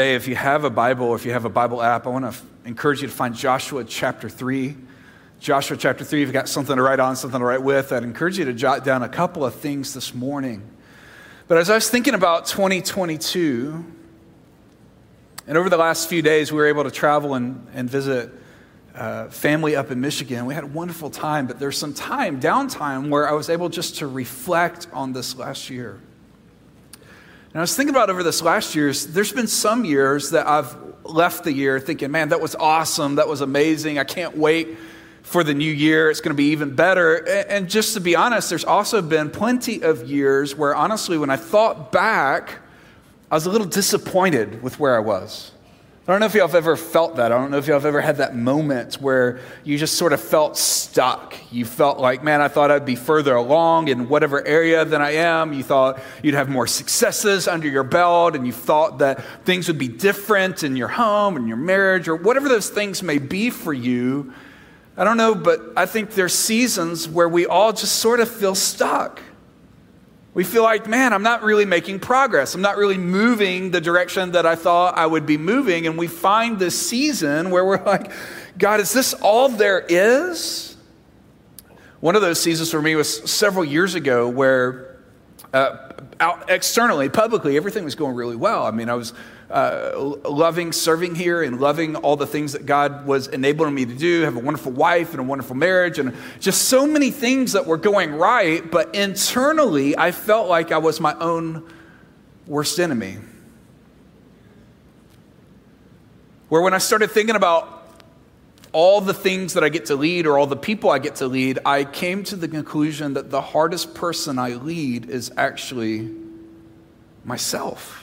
If you have a Bible if you have a Bible app, I want to f- encourage you to find Joshua chapter 3. Joshua chapter 3, if you've got something to write on, something to write with, I'd encourage you to jot down a couple of things this morning. But as I was thinking about 2022, and over the last few days, we were able to travel and, and visit uh, family up in Michigan. We had a wonderful time, but there's some time, downtime, where I was able just to reflect on this last year. And I was thinking about over this last year's, there's been some years that I've left the year thinking, man, that was awesome. That was amazing. I can't wait for the new year. It's going to be even better. And just to be honest, there's also been plenty of years where honestly, when I thought back, I was a little disappointed with where I was. I don't know if y'all have ever felt that. I don't know if y'all have ever had that moment where you just sort of felt stuck. You felt like, man, I thought I'd be further along in whatever area than I am. You thought you'd have more successes under your belt, and you thought that things would be different in your home and your marriage, or whatever those things may be for you. I don't know, but I think there's seasons where we all just sort of feel stuck. We feel like, man, I'm not really making progress. I'm not really moving the direction that I thought I would be moving. And we find this season where we're like, God, is this all there is? One of those seasons for me was several years ago where uh, out externally, publicly, everything was going really well. I mean, I was uh, loving serving here and loving all the things that God was enabling me to do, have a wonderful wife and a wonderful marriage, and just so many things that were going right. But internally, I felt like I was my own worst enemy. Where when I started thinking about all the things that I get to lead or all the people I get to lead, I came to the conclusion that the hardest person I lead is actually myself.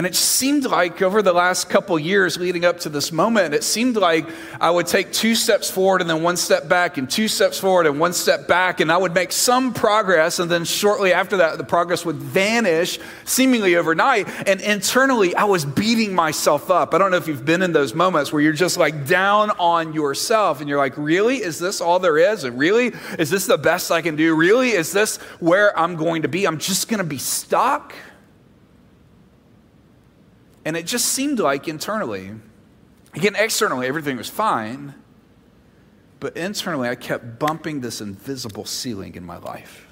And it seemed like over the last couple years leading up to this moment, it seemed like I would take two steps forward and then one step back, and two steps forward and one step back, and I would make some progress. And then shortly after that, the progress would vanish seemingly overnight. And internally, I was beating myself up. I don't know if you've been in those moments where you're just like down on yourself and you're like, really? Is this all there is? And really? Is this the best I can do? Really? Is this where I'm going to be? I'm just going to be stuck? And it just seemed like internally, again, externally, everything was fine. But internally, I kept bumping this invisible ceiling in my life.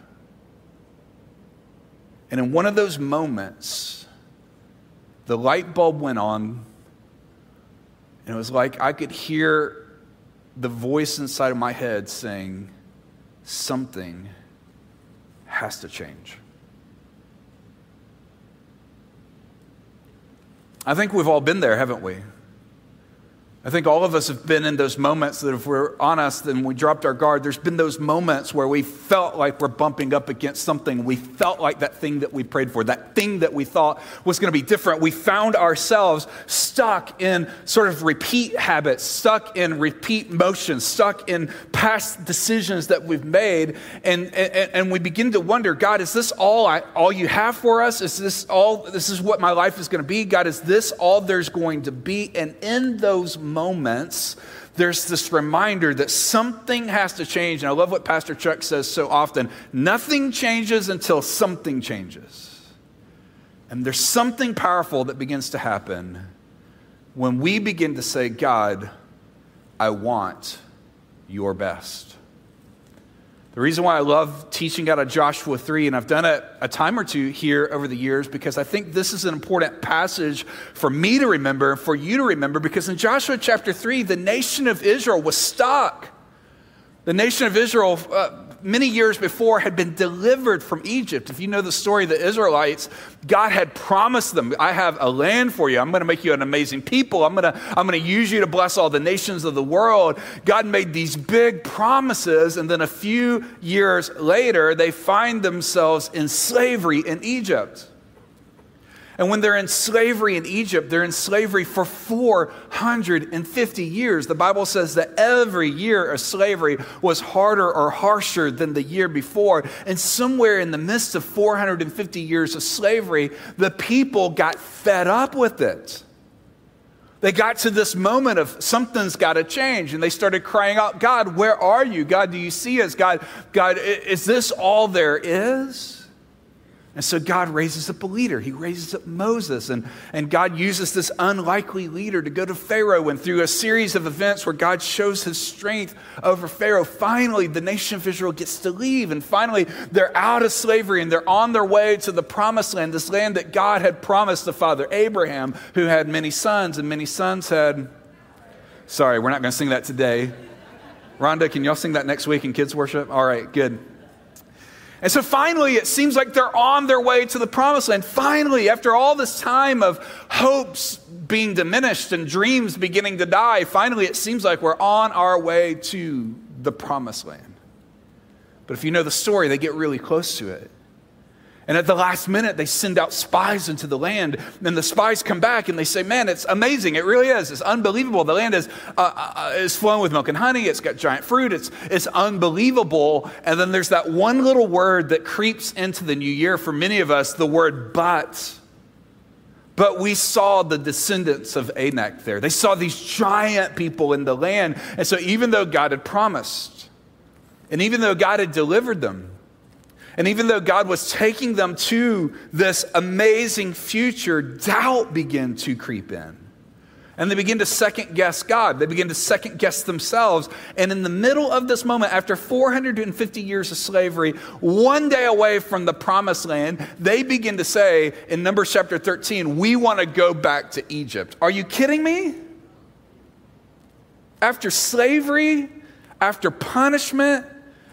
And in one of those moments, the light bulb went on, and it was like I could hear the voice inside of my head saying, Something has to change. I think we've all been there, haven't we? I think all of us have been in those moments that if we're honest and we dropped our guard, there's been those moments where we felt like we're bumping up against something. We felt like that thing that we prayed for, that thing that we thought was going to be different. We found ourselves stuck in sort of repeat habits, stuck in repeat motions, stuck in past decisions that we've made. And, and, and we begin to wonder, God, is this all, I, all you have for us? Is this all, this is what my life is going to be? God, is this all there's going to be? And in those moments, moments, there's this reminder that something has to change. And I love what Pastor Chuck says so often nothing changes until something changes. And there's something powerful that begins to happen when we begin to say, God, I want your best. The reason why I love teaching out of Joshua 3, and I've done it a time or two here over the years, because I think this is an important passage for me to remember, and for you to remember, because in Joshua chapter 3, the nation of Israel was stuck. The nation of Israel, uh, many years before had been delivered from Egypt. If you know the story of the Israelites, God had promised them, I have a land for you. I'm going to make you an amazing people. I'm going to, I'm going to use you to bless all the nations of the world. God made these big promises, and then a few years later, they find themselves in slavery in Egypt. And when they're in slavery in Egypt, they're in slavery for 450 years. The Bible says that every year of slavery was harder or harsher than the year before. And somewhere in the midst of 450 years of slavery, the people got fed up with it. They got to this moment of something's got to change, and they started crying out, God, where are you? God, do you see us? God, God, is this all there is? And so God raises up a leader. He raises up Moses, and, and God uses this unlikely leader to go to Pharaoh. And through a series of events where God shows his strength over Pharaoh, finally the nation of Israel gets to leave. And finally they're out of slavery and they're on their way to the promised land, this land that God had promised the father Abraham, who had many sons, and many sons had. Sorry, we're not going to sing that today. Rhonda, can y'all sing that next week in kids' worship? All right, good. And so finally, it seems like they're on their way to the promised land. Finally, after all this time of hopes being diminished and dreams beginning to die, finally, it seems like we're on our way to the promised land. But if you know the story, they get really close to it. And at the last minute, they send out spies into the land. And the spies come back and they say, Man, it's amazing. It really is. It's unbelievable. The land is, uh, uh, is flowing with milk and honey. It's got giant fruit. It's, it's unbelievable. And then there's that one little word that creeps into the new year for many of us the word but. But we saw the descendants of Anak there. They saw these giant people in the land. And so, even though God had promised, and even though God had delivered them, and even though God was taking them to this amazing future, doubt began to creep in. And they begin to second guess God. They begin to second guess themselves. And in the middle of this moment, after 450 years of slavery, one day away from the promised land, they begin to say in Numbers chapter 13, We want to go back to Egypt. Are you kidding me? After slavery, after punishment,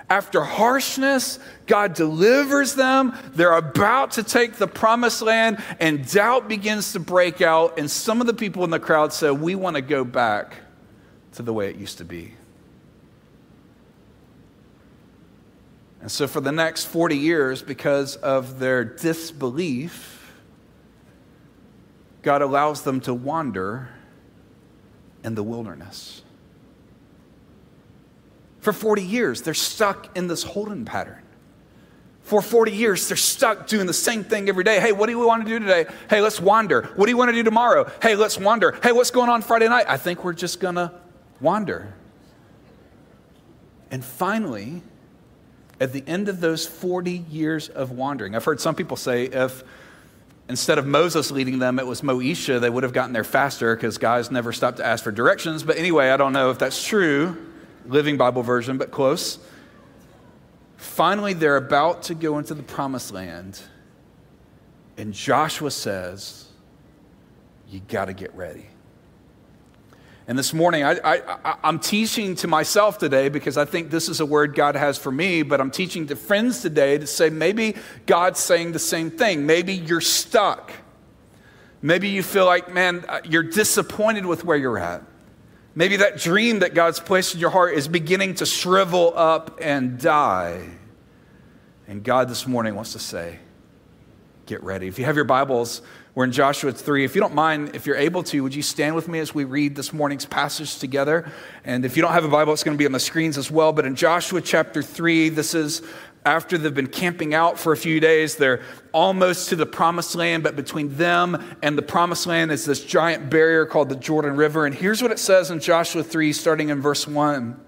after harshness, God delivers them. They're about to take the promised land, and doubt begins to break out. And some of the people in the crowd say, We want to go back to the way it used to be. And so, for the next 40 years, because of their disbelief, God allows them to wander in the wilderness. For 40 years, they're stuck in this holding pattern. For 40 years, they're stuck doing the same thing every day. Hey, what do we want to do today? Hey, let's wander. What do you want to do tomorrow? Hey, let's wander. Hey, what's going on Friday night? I think we're just going to wander. And finally, at the end of those 40 years of wandering, I've heard some people say if instead of Moses leading them, it was Moesha, they would have gotten there faster because guys never stopped to ask for directions. But anyway, I don't know if that's true. Living Bible version, but close. Finally, they're about to go into the promised land, and Joshua says, You got to get ready. And this morning, I, I'm teaching to myself today because I think this is a word God has for me, but I'm teaching to friends today to say maybe God's saying the same thing. Maybe you're stuck. Maybe you feel like, man, uh, you're disappointed with where you're at. Maybe that dream that God's placed in your heart is beginning to shrivel up and die. And God this morning wants to say, get ready. If you have your Bibles, we're in Joshua 3. If you don't mind, if you're able to, would you stand with me as we read this morning's passage together? And if you don't have a Bible, it's going to be on the screens as well. But in Joshua chapter 3, this is after they've been camping out for a few days, they're almost to the promised land, but between them and the promised land is this giant barrier called the Jordan River. And here's what it says in Joshua 3, starting in verse 1.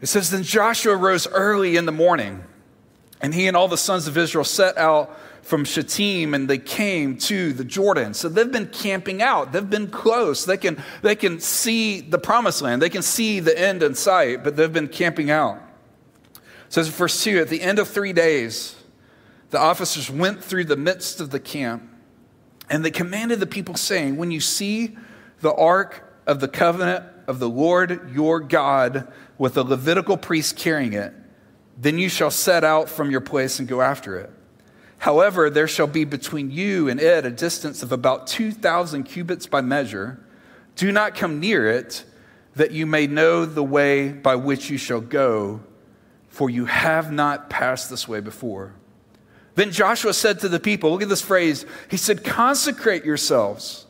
It says, Then Joshua rose early in the morning, and he and all the sons of Israel set out from Shittim and they came to the Jordan. So they've been camping out. They've been close. They can, they can see the promised land. They can see the end in sight, but they've been camping out says in verse 2 At the end of three days, the officers went through the midst of the camp, and they commanded the people, saying, When you see the ark of the covenant of the Lord your God with the Levitical priest carrying it, then you shall set out from your place and go after it. However, there shall be between you and it a distance of about 2,000 cubits by measure. Do not come near it, that you may know the way by which you shall go for you have not passed this way before. Then Joshua said to the people, look at this phrase. He said, Consecrate yourselves,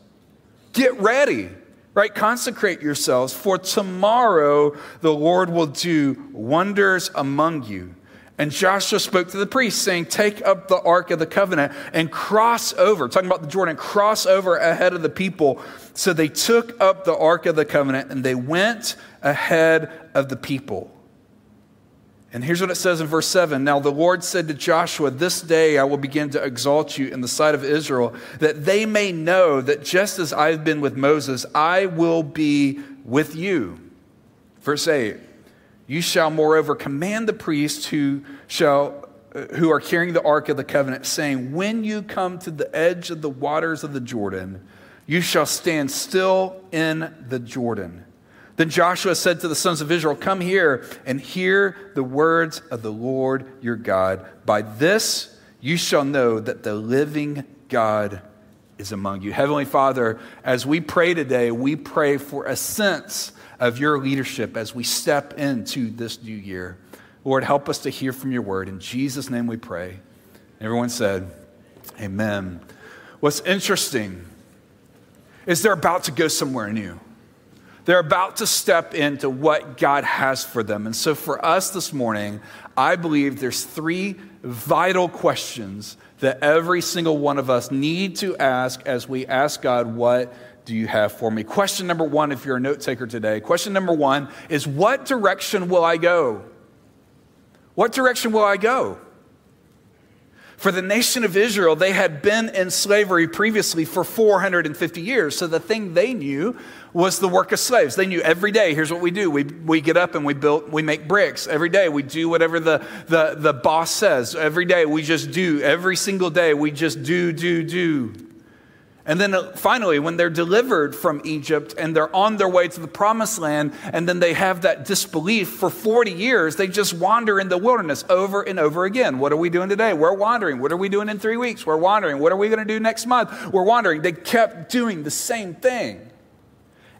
get ready, right? Consecrate yourselves, for tomorrow the Lord will do wonders among you. And Joshua spoke to the priests, saying, Take up the ark of the covenant and cross over, talking about the Jordan, cross over ahead of the people. So they took up the ark of the covenant and they went ahead of the people. And here's what it says in verse 7 Now the Lord said to Joshua, This day I will begin to exalt you in the sight of Israel, that they may know that just as I've been with Moses, I will be with you. Verse 8 You shall moreover command the priests who shall uh, who are carrying the ark of the covenant, saying, When you come to the edge of the waters of the Jordan, you shall stand still in the Jordan. Then Joshua said to the sons of Israel, Come here and hear the words of the Lord your God. By this you shall know that the living God is among you. Heavenly Father, as we pray today, we pray for a sense of your leadership as we step into this new year. Lord, help us to hear from your word. In Jesus' name we pray. Everyone said, Amen. What's interesting is they're about to go somewhere new. They're about to step into what God has for them. And so for us this morning, I believe there's three vital questions that every single one of us need to ask as we ask God, What do you have for me? Question number one, if you're a note taker today, question number one is, What direction will I go? What direction will I go? For the nation of Israel, they had been in slavery previously for 450 years. So the thing they knew was the work of slaves. They knew every day, here's what we do. We, we get up and we build, we make bricks. Every day we do whatever the, the, the boss says. Every day we just do. Every single day we just do, do, do. And then uh, finally, when they're delivered from Egypt and they're on their way to the promised land, and then they have that disbelief for 40 years, they just wander in the wilderness over and over again. What are we doing today? We're wandering. What are we doing in three weeks? We're wandering. What are we going to do next month? We're wandering. They kept doing the same thing.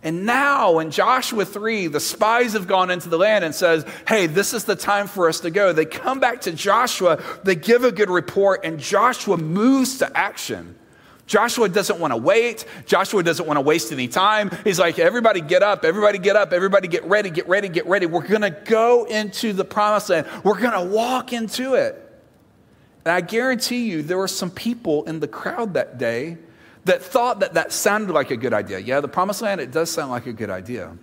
And now in Joshua 3, the spies have gone into the land and says, "Hey, this is the time for us to go." They come back to Joshua, they give a good report, and Joshua moves to action. Joshua doesn't want to wait. Joshua doesn't want to waste any time. He's like, everybody get up, everybody get up, everybody get ready, get ready, get ready. We're going to go into the promised land. We're going to walk into it. And I guarantee you, there were some people in the crowd that day that thought that that sounded like a good idea. Yeah, the promised land, it does sound like a good idea.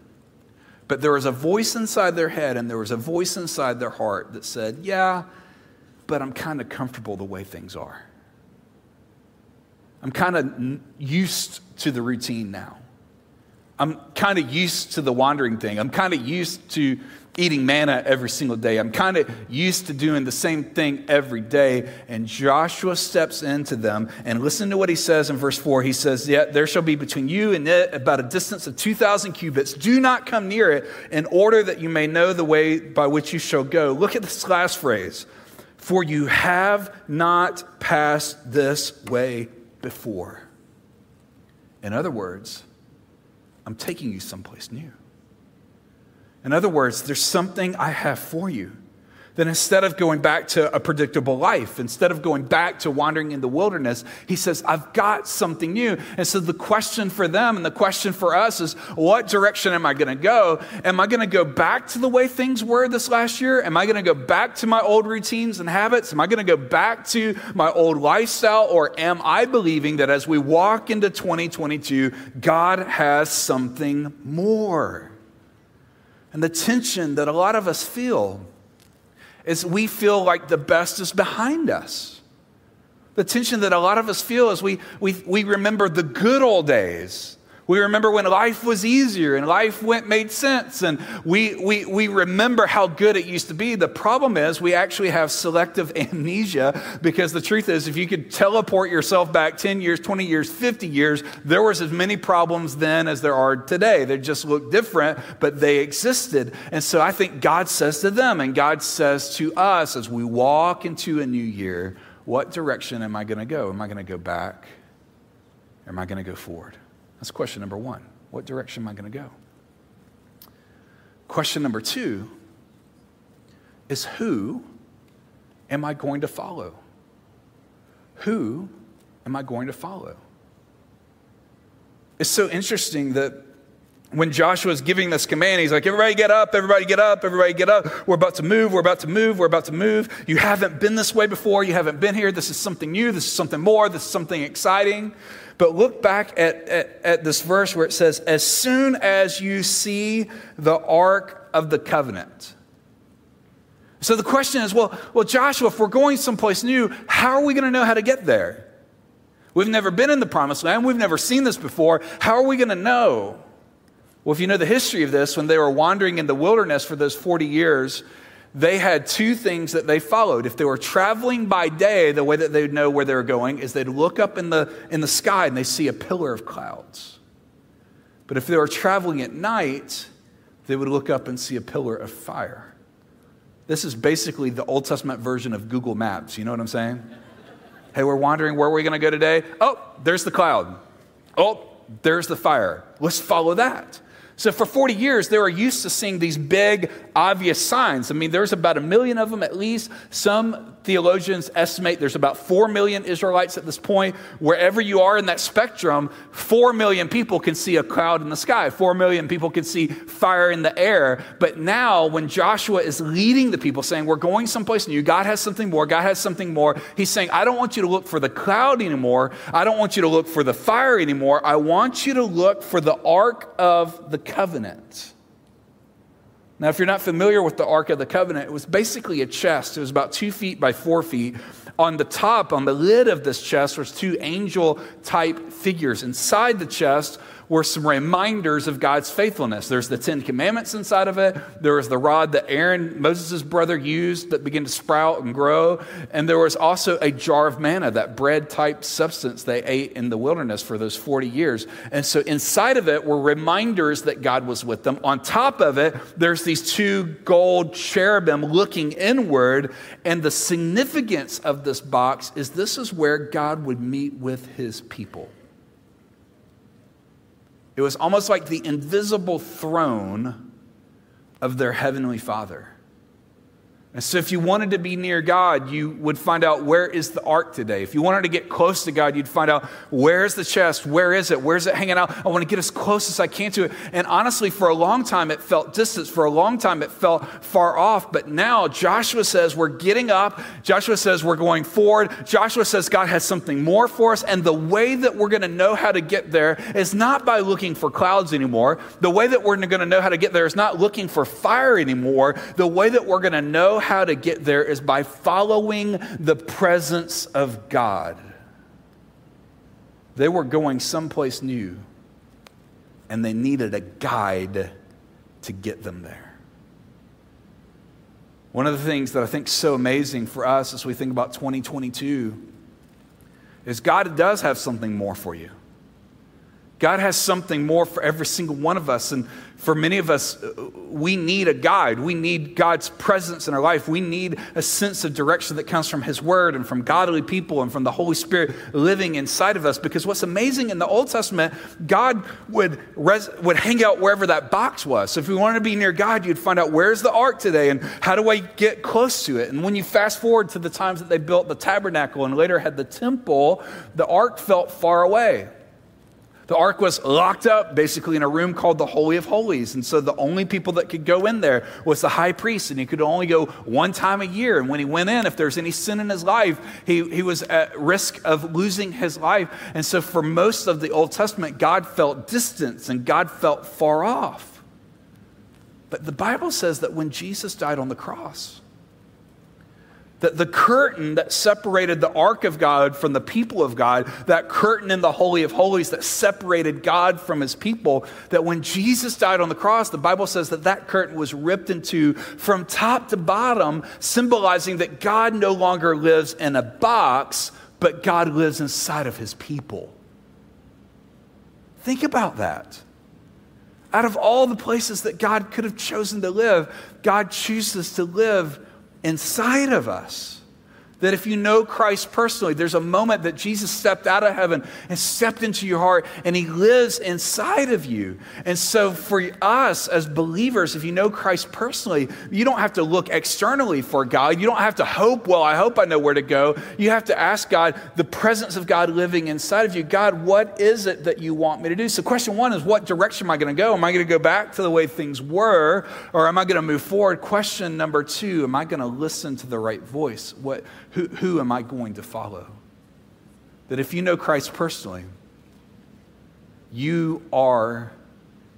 But there was a voice inside their head and there was a voice inside their heart that said, yeah, but I'm kind of comfortable the way things are. I'm kind of used to the routine now. I'm kind of used to the wandering thing. I'm kind of used to eating manna every single day. I'm kind of used to doing the same thing every day. And Joshua steps into them and listen to what he says in verse 4. He says, Yet there shall be between you and it about a distance of 2,000 cubits. Do not come near it in order that you may know the way by which you shall go. Look at this last phrase. For you have not passed this way before. In other words, I'm taking you someplace new. In other words, there's something I have for you then instead of going back to a predictable life, instead of going back to wandering in the wilderness, he says, I've got something new. And so the question for them and the question for us is, what direction am I going to go? Am I going to go back to the way things were this last year? Am I going to go back to my old routines and habits? Am I going to go back to my old lifestyle? Or am I believing that as we walk into 2022, God has something more? And the tension that a lot of us feel is we feel like the best is behind us. The tension that a lot of us feel is we, we, we remember the good old days we remember when life was easier and life went made sense, and we, we, we remember how good it used to be. The problem is we actually have selective amnesia because the truth is, if you could teleport yourself back 10 years, 20 years, 50 years, there was as many problems then as there are today. They just look different, but they existed. And so I think God says to them, and God says to us as we walk into a new year, what direction am I going to go? Am I going to go back? Or am I going to go forward? That's question number one. What direction am I going to go? Question number two is who am I going to follow? Who am I going to follow? It's so interesting that when Joshua is giving this command, he's like, Everybody get up, everybody get up, everybody get up. We're about to move, we're about to move, we're about to move. You haven't been this way before, you haven't been here. This is something new, this is something more, this is something exciting. But look back at, at, at this verse where it says, As soon as you see the ark of the covenant. So the question is well, well, Joshua, if we're going someplace new, how are we going to know how to get there? We've never been in the promised land. We've never seen this before. How are we going to know? Well, if you know the history of this, when they were wandering in the wilderness for those 40 years, they had two things that they followed. If they were traveling by day, the way that they would know where they were going is they'd look up in the, in the sky and they see a pillar of clouds. But if they were traveling at night, they would look up and see a pillar of fire. This is basically the Old Testament version of Google Maps. You know what I'm saying? Hey, we're wandering. Where are we going to go today? Oh, there's the cloud. Oh, there's the fire. Let's follow that. So for 40 years, they were used to seeing these big, obvious signs. I mean, there's about a million of them at least. Some theologians estimate there's about 4 million Israelites at this point. Wherever you are in that spectrum, 4 million people can see a cloud in the sky. 4 million people can see fire in the air. But now, when Joshua is leading the people, saying, We're going someplace new, God has something more, God has something more, he's saying, I don't want you to look for the cloud anymore. I don't want you to look for the fire anymore. I want you to look for the ark of the covenant. Now, if you're not familiar with the Ark of the Covenant, it was basically a chest. It was about two feet by four feet. On the top, on the lid of this chest, was two angel type figures. Inside the chest were some reminders of God's faithfulness. There's the Ten Commandments inside of it. There was the rod that Aaron, Moses' brother, used that began to sprout and grow. And there was also a jar of manna, that bread type substance they ate in the wilderness for those 40 years. And so inside of it were reminders that God was with them. On top of it, there's these two gold cherubim looking inward. And the significance of this box is this is where God would meet with his people. It was almost like the invisible throne of their heavenly Father. And so, if you wanted to be near God, you would find out where is the ark today. If you wanted to get close to God, you'd find out where's the chest? Where is it? Where's it hanging out? I want to get as close as I can to it. And honestly, for a long time, it felt distant. For a long time, it felt far off. But now, Joshua says we're getting up. Joshua says we're going forward. Joshua says God has something more for us. And the way that we're going to know how to get there is not by looking for clouds anymore. The way that we're going to know how to get there is not looking for fire anymore. The way that we're going to know how to get there is by following the presence of God. They were going someplace new, and they needed a guide to get them there. One of the things that I think is so amazing for us as we think about 2022 is God does have something more for you. God has something more for every single one of us. And for many of us, uh, we need a guide. We need God's presence in our life. We need a sense of direction that comes from His Word and from godly people and from the Holy Spirit living inside of us. Because what's amazing in the Old Testament, God would, res- would hang out wherever that box was. So if you wanted to be near God, you'd find out where's the ark today and how do I get close to it. And when you fast forward to the times that they built the tabernacle and later had the temple, the ark felt far away. The ark was locked up basically in a room called the Holy of Holies. And so the only people that could go in there was the high priest, and he could only go one time a year. And when he went in, if there was any sin in his life, he, he was at risk of losing his life. And so for most of the Old Testament, God felt distance and God felt far off. But the Bible says that when Jesus died on the cross, that the curtain that separated the ark of God from the people of God, that curtain in the Holy of Holies that separated God from his people, that when Jesus died on the cross, the Bible says that that curtain was ripped into from top to bottom, symbolizing that God no longer lives in a box, but God lives inside of his people. Think about that. Out of all the places that God could have chosen to live, God chooses to live inside of us. That if you know Christ personally, there's a moment that Jesus stepped out of heaven and stepped into your heart and he lives inside of you. And so, for us as believers, if you know Christ personally, you don't have to look externally for God. You don't have to hope, well, I hope I know where to go. You have to ask God, the presence of God living inside of you, God, what is it that you want me to do? So, question one is, what direction am I going to go? Am I going to go back to the way things were or am I going to move forward? Question number two, am I going to listen to the right voice? What who, who am I going to follow? That if you know Christ personally, you are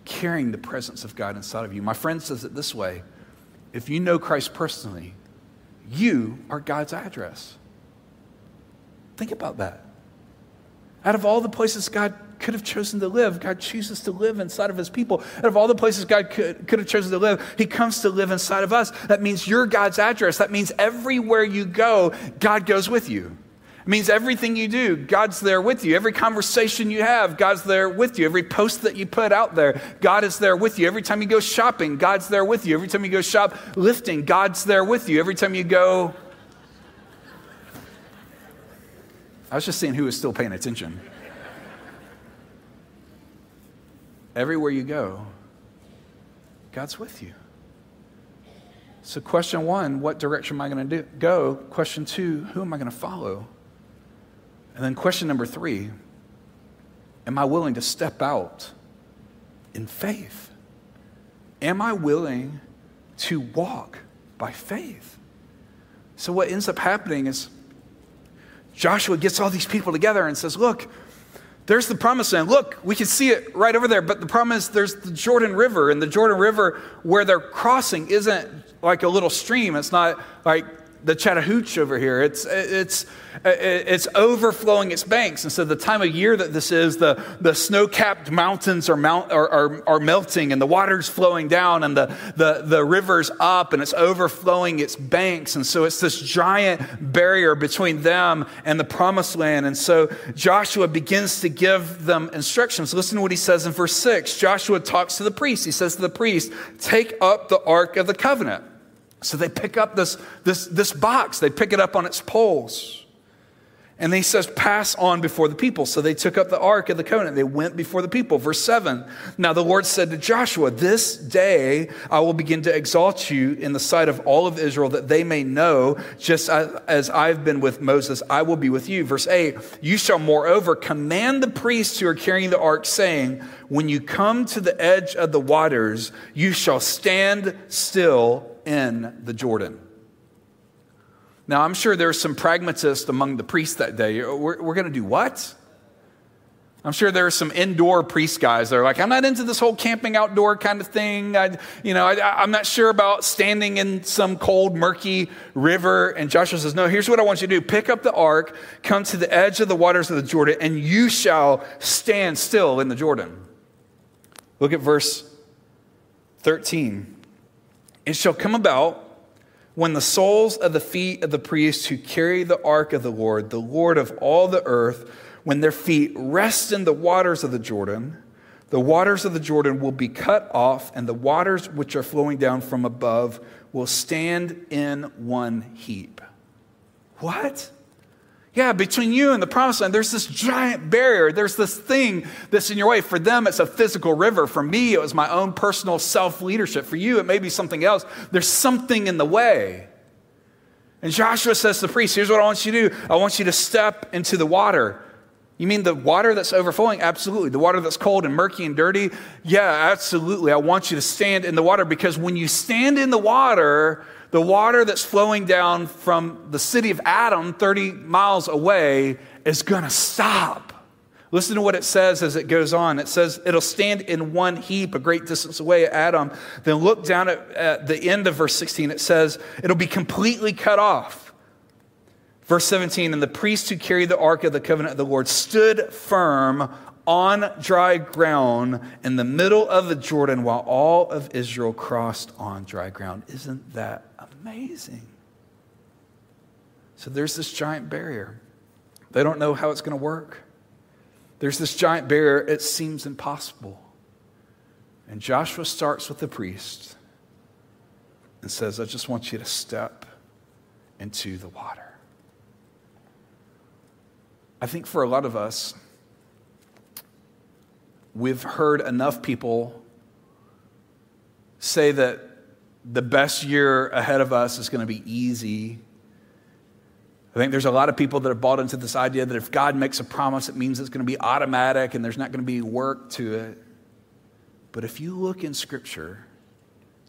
carrying the presence of God inside of you. My friend says it this way if you know Christ personally, You are God's address. Think about that. Out of all the places God could have chosen to live, God chooses to live inside of his people. Out of all the places God could, could have chosen to live, he comes to live inside of us. That means you're God's address. That means everywhere you go, God goes with you. It means everything you do, God's there with you. Every conversation you have, God's there with you. Every post that you put out there, God is there with you. Every time you go shopping, God's there with you. Every time you go shop lifting, God's there with you. Every time you go. I was just seeing who was still paying attention. Everywhere you go, God's with you. So, question one, what direction am I going to go? Question two, who am I going to follow? And then, question number three, am I willing to step out in faith? Am I willing to walk by faith? So, what ends up happening is Joshua gets all these people together and says, Look, there's the promised land. Look, we can see it right over there. But the problem is, there's the Jordan River, and the Jordan River, where they're crossing, isn't like a little stream. It's not like the Chattahoochee over here. It's, it's, it's overflowing its banks. And so, the time of year that this is, the, the snow capped mountains are, mount, are, are, are, melting, and the water's flowing down, and the, the, the river's up, and it's overflowing its banks. And so, it's this giant barrier between them and the promised land. And so, Joshua begins to give them instructions. Listen to what he says in verse 6. Joshua talks to the priest. He says to the priest, Take up the ark of the covenant. So they pick up this, this, this box, they pick it up on its poles. And he says, Pass on before the people. So they took up the ark of the covenant. They went before the people. Verse 7 Now the Lord said to Joshua, This day I will begin to exalt you in the sight of all of Israel, that they may know, just as I've been with Moses, I will be with you. Verse 8 You shall moreover command the priests who are carrying the ark, saying, When you come to the edge of the waters, you shall stand still in the Jordan. Now, I'm sure there's some pragmatists among the priests that day. We're, we're going to do what? I'm sure there are some indoor priest guys that are like, I'm not into this whole camping outdoor kind of thing. I, you know, I, am not sure about standing in some cold, murky river. And Joshua says, No, here's what I want you to do pick up the ark, come to the edge of the waters of the Jordan, and you shall stand still in the Jordan. Look at verse 13. It shall come about when the soles of the feet of the priests who carry the ark of the Lord, the Lord of all the earth, when their feet rest in the waters of the Jordan, the waters of the Jordan will be cut off, and the waters which are flowing down from above will stand in one heap. What? Yeah, between you and the promised land, there's this giant barrier. There's this thing that's in your way. For them, it's a physical river. For me, it was my own personal self leadership. For you, it may be something else. There's something in the way. And Joshua says to the priest, Here's what I want you to do I want you to step into the water. You mean the water that's overflowing? Absolutely. The water that's cold and murky and dirty? Yeah, absolutely. I want you to stand in the water because when you stand in the water, the water that's flowing down from the city of Adam, 30 miles away, is going to stop. Listen to what it says as it goes on. It says, It'll stand in one heap a great distance away at Adam. Then look down at, at the end of verse 16. It says, It'll be completely cut off. Verse 17, and the priests who carried the ark of the covenant of the Lord stood firm on dry ground in the middle of the Jordan while all of Israel crossed on dry ground. Isn't that amazing? So there's this giant barrier. They don't know how it's going to work. There's this giant barrier, it seems impossible. And Joshua starts with the priest and says, I just want you to step into the water. I think for a lot of us, we've heard enough people say that the best year ahead of us is going to be easy. I think there's a lot of people that have bought into this idea that if God makes a promise, it means it's going to be automatic and there's not going to be work to it. But if you look in Scripture,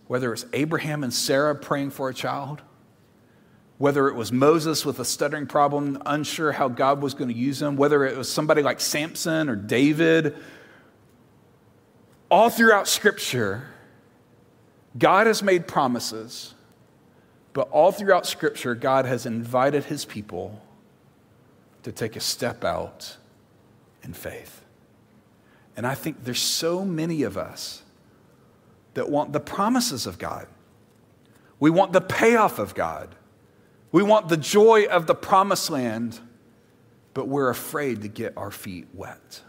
whether it's Abraham and Sarah praying for a child, whether it was Moses with a stuttering problem, unsure how God was going to use him, whether it was somebody like Samson or David all throughout Scripture, God has made promises But all throughout Scripture, God has invited his people to take a step out in faith. And I think there's so many of us that want the promises of God. We want the payoff of God. We want the joy of the promised land, but we're afraid to get our feet wet.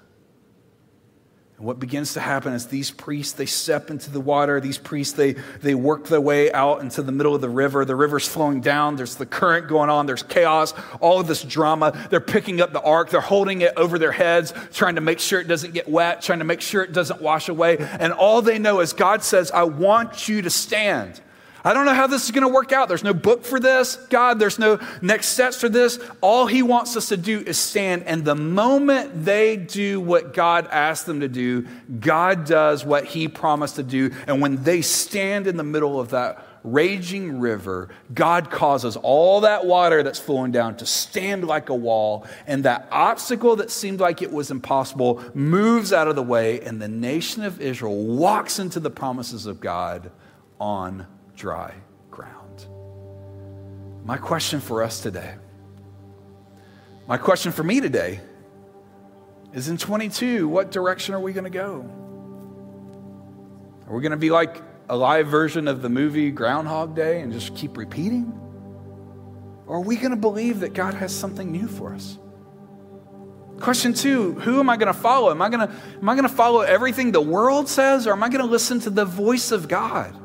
And what begins to happen is these priests, they step into the water. These priests, they, they work their way out into the middle of the river. The river's flowing down. There's the current going on. There's chaos, all of this drama. They're picking up the ark. They're holding it over their heads, trying to make sure it doesn't get wet, trying to make sure it doesn't wash away. And all they know is God says, I want you to stand. I don't know how this is going to work out. There's no book for this, God. There's no next steps for this. All He wants us to do is stand. And the moment they do what God asked them to do, God does what He promised to do. And when they stand in the middle of that raging river, God causes all that water that's flowing down to stand like a wall. And that obstacle that seemed like it was impossible moves out of the way. And the nation of Israel walks into the promises of God on dry ground. My question for us today, my question for me today is in 22, what direction are we going to go? Are we going to be like a live version of the movie Groundhog Day and just keep repeating? Or are we going to believe that God has something new for us? Question two, who am I going to follow? Am I going to, am I going to follow everything the world says, or am I going to listen to the voice of God?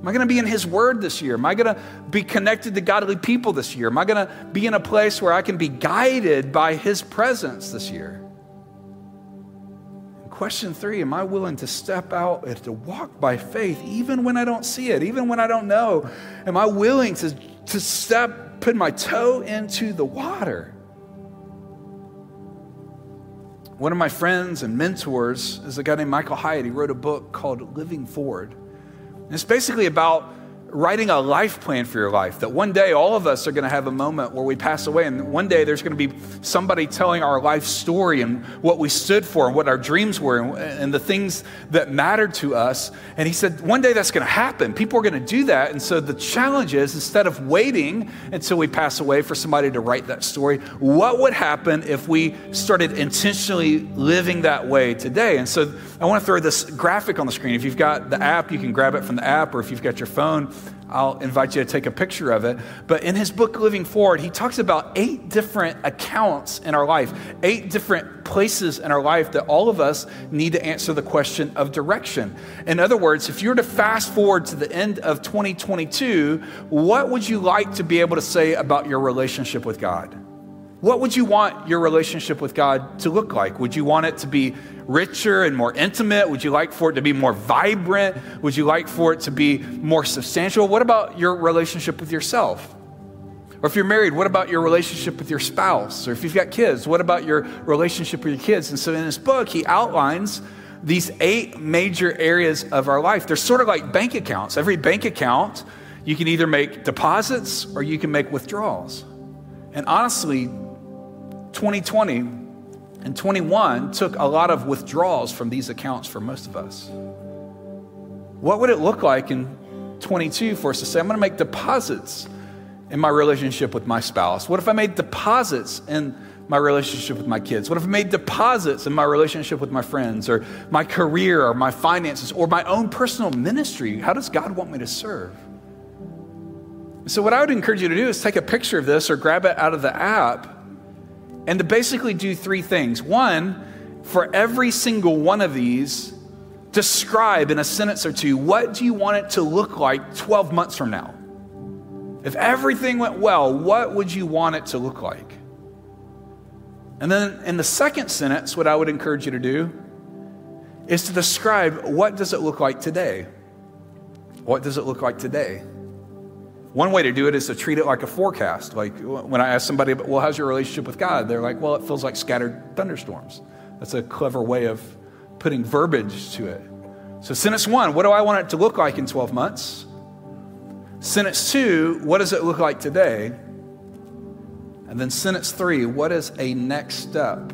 Am I going to be in His Word this year? Am I going to be connected to godly people this year? Am I going to be in a place where I can be guided by His presence this year? Question three Am I willing to step out and to walk by faith even when I don't see it, even when I don't know? Am I willing to, to step, put my toe into the water? One of my friends and mentors is a guy named Michael Hyatt. He wrote a book called Living Forward. And it's basically about writing a life plan for your life. That one day all of us are going to have a moment where we pass away, and one day there's going to be somebody telling our life story and what we stood for and what our dreams were and, and the things that mattered to us. And he said, one day that's going to happen. People are going to do that. And so the challenge is instead of waiting until we pass away for somebody to write that story, what would happen if we started intentionally living that way today? And so I want to throw this graphic on the screen. If you've got the app, you can grab it from the app, or if you've got your phone, I'll invite you to take a picture of it. But in his book, Living Forward, he talks about eight different accounts in our life, eight different places in our life that all of us need to answer the question of direction. In other words, if you were to fast forward to the end of 2022, what would you like to be able to say about your relationship with God? What would you want your relationship with God to look like? Would you want it to be richer and more intimate? Would you like for it to be more vibrant? Would you like for it to be more substantial? What about your relationship with yourself? Or if you're married, what about your relationship with your spouse? Or if you've got kids, what about your relationship with your kids? And so in this book, he outlines these eight major areas of our life. They're sort of like bank accounts. Every bank account, you can either make deposits or you can make withdrawals. And honestly, 2020 and 21 took a lot of withdrawals from these accounts for most of us. What would it look like in 22 for us to say, I'm going to make deposits in my relationship with my spouse? What if I made deposits in my relationship with my kids? What if I made deposits in my relationship with my friends or my career or my finances or my own personal ministry? How does God want me to serve? So, what I would encourage you to do is take a picture of this or grab it out of the app and to basically do three things. One, for every single one of these, describe in a sentence or two what do you want it to look like 12 months from now? If everything went well, what would you want it to look like? And then in the second sentence, what I would encourage you to do is to describe what does it look like today? What does it look like today? One way to do it is to treat it like a forecast. Like when I ask somebody, well, how's your relationship with God? They're like, well, it feels like scattered thunderstorms. That's a clever way of putting verbiage to it. So, sentence one, what do I want it to look like in 12 months? Sentence two, what does it look like today? And then sentence three, what is a next step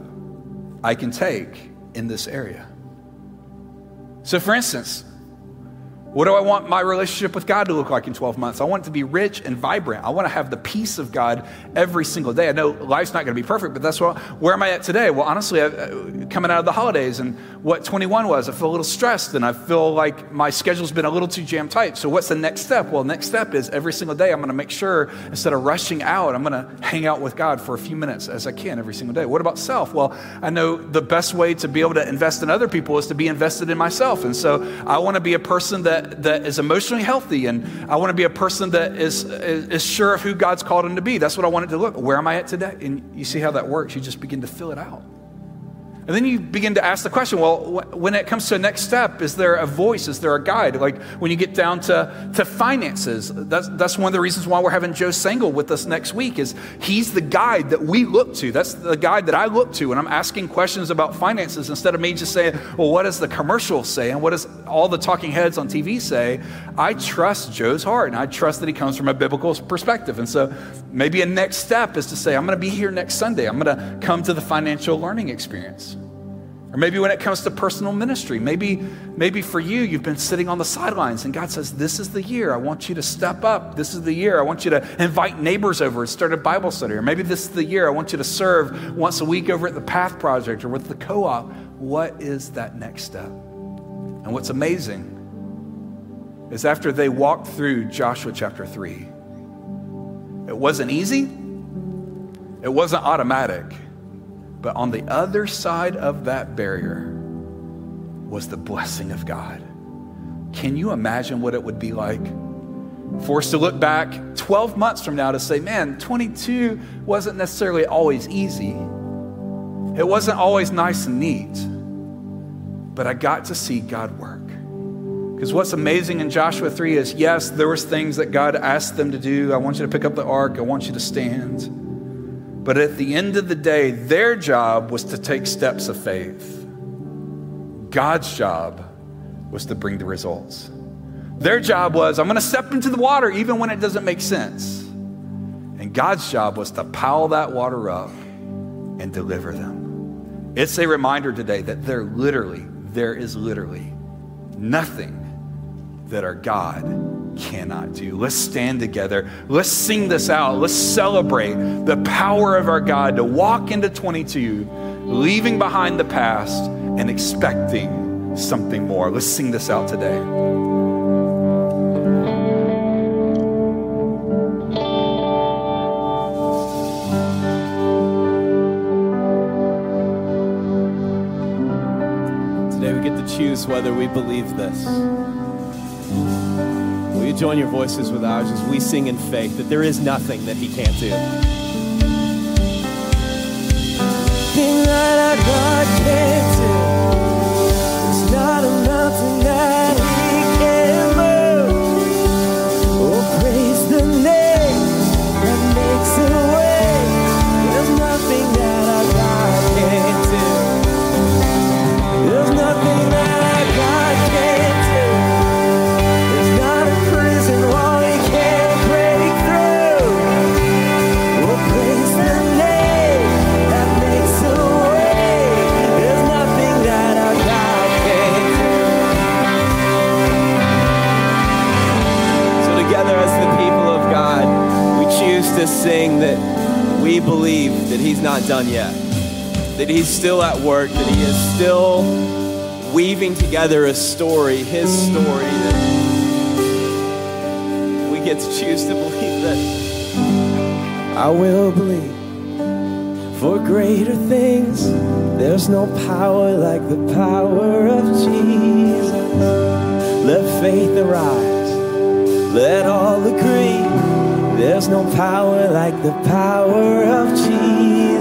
I can take in this area? So, for instance, What do I want my relationship with God to look like in 12 months? I want it to be rich and vibrant. I want to have the peace of God every single day. I know life's not going to be perfect, but that's what, where am I at today? Well, honestly, I, uh, coming out of the holidays and what 21 was, I feel a little stressed and I feel like my schedule's been a little too jam tight. So, what's the next step? Well, next step is every single day I'm going to make sure instead of rushing out, I'm going to hang out with God for a few minutes as I can every single day. What about self? Well, I know the best way to be able to invest in other people is to be invested in myself. And so, I want to be a person that that, is emotionally healthy, and I want to be a person that is, is, is sure of who God's called him to be. That's what I want it to look. Where am I at today? And you see how that works. You just begin to fill it out. And then you begin to ask the question well, when it comes to the next step, is there a voice? Is there a guide? Like when you get down to, to finances, that's, that's one of the reasons why we're having Joe Sangel with us next week is he's the guide that we look to. That's the guide that I look to. And I'm asking questions about finances instead of me just saying, well, what does the commercial say? And what does all the talking heads on TV say? I trust Joe's heart and I trust that he comes from a biblical perspective. And so maybe a next step is to say, I'm going to be here next Sunday. I'm going to come to the financial learning experience. Or maybe when it comes to personal ministry, maybe, maybe for you, you've been sitting on the sidelines and God says, This is the year. I want you to step up. This is the year. I want you to invite neighbors over and start a Bible study. Or maybe this is the year. I want you to serve once a week over at the Path Project or with the co op. What is that next step? And what's amazing is after they walked through Joshua chapter 3, it wasn't easy, it wasn't automatic. But on the other side of that barrier was the blessing of God. Can you imagine what it would be like Forced to look back 12 months from now to say, man, 22 wasn't necessarily always easy. It wasn't always nice and neat. But I got to see God work. Because what's amazing in Joshua 3 is yes, there was things that God asked them to do. I want you to pick up the ark. I want you to stand. But at the end of the day, their job was to take steps of faith. God's job was to bring the results. Their job was, I'm going to step into the water even when it doesn't make sense. And God's job was to pile that water up and deliver them. It's a reminder today that there literally, there is literally nothing that our God cannot do. Let's stand together. Let's sing this out. Let's celebrate the power of our God to walk into 22, leaving behind the past and expecting something more. Let's sing this out today. Today we get to choose whether we believe this join your voices with ours as we sing in faith that there is nothing that He can't do. that our God can't to sing that we believe that He's not done yet, that He's still at work, that He is still weaving together a story, His story, that we get to choose to believe that. I will believe for greater things. There's no power like the power of Jesus. Let faith arise, let all agree. There's no power like the power of Jesus.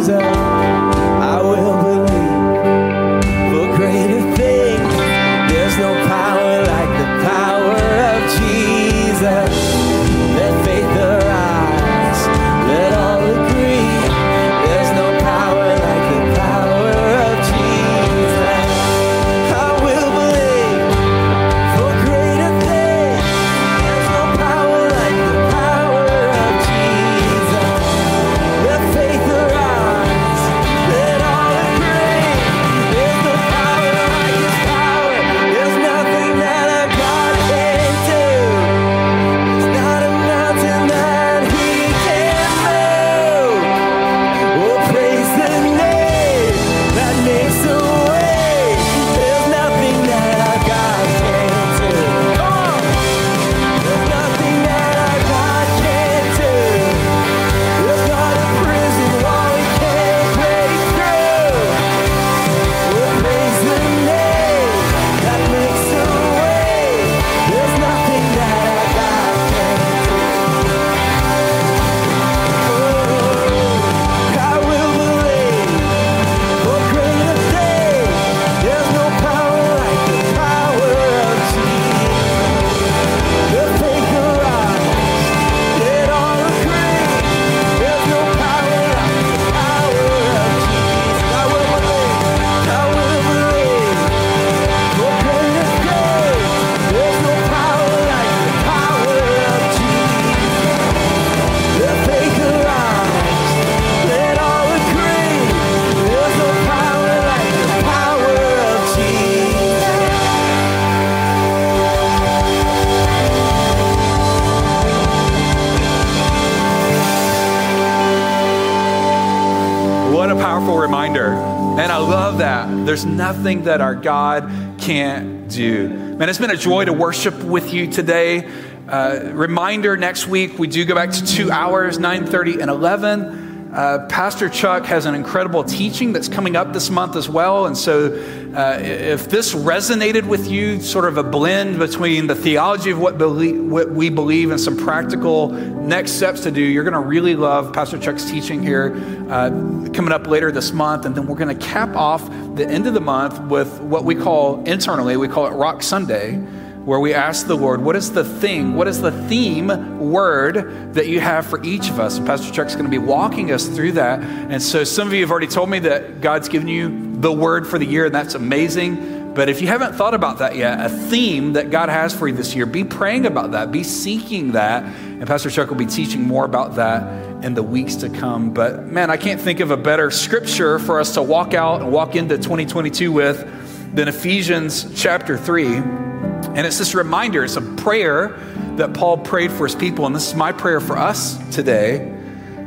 There's nothing that our God can't do. Man, it's been a joy to worship with you today. Uh, reminder next week we do go back to two hours 9.30 and 11 uh, Pastor Chuck has an incredible teaching that's coming up this month as well. And so, uh, if this resonated with you, sort of a blend between the theology of what, belie- what we believe and some practical next steps to do, you're going to really love Pastor Chuck's teaching here uh, coming up later this month. And then we're going to cap off the end of the month with what we call internally, we call it Rock Sunday where we ask the Lord, what is the thing, what is the theme word that you have for each of us? And Pastor Chuck's going to be walking us through that. And so some of you have already told me that God's given you the word for the year, and that's amazing. But if you haven't thought about that yet, a theme that God has for you this year, be praying about that, be seeking that. And Pastor Chuck will be teaching more about that in the weeks to come. But man, I can't think of a better scripture for us to walk out and walk into 2022 with than Ephesians chapter 3. And it's this reminder, it's a prayer that Paul prayed for his people. And this is my prayer for us today.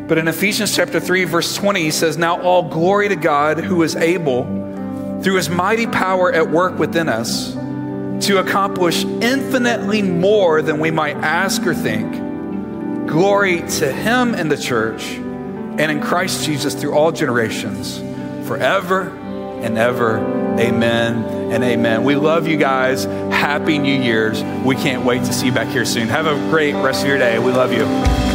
But in Ephesians chapter 3, verse 20, he says, Now all glory to God who is able, through his mighty power at work within us, to accomplish infinitely more than we might ask or think. Glory to him in the church and in Christ Jesus through all generations, forever and ever. Amen and amen. We love you guys. Happy New Year's. We can't wait to see you back here soon. Have a great rest of your day. We love you.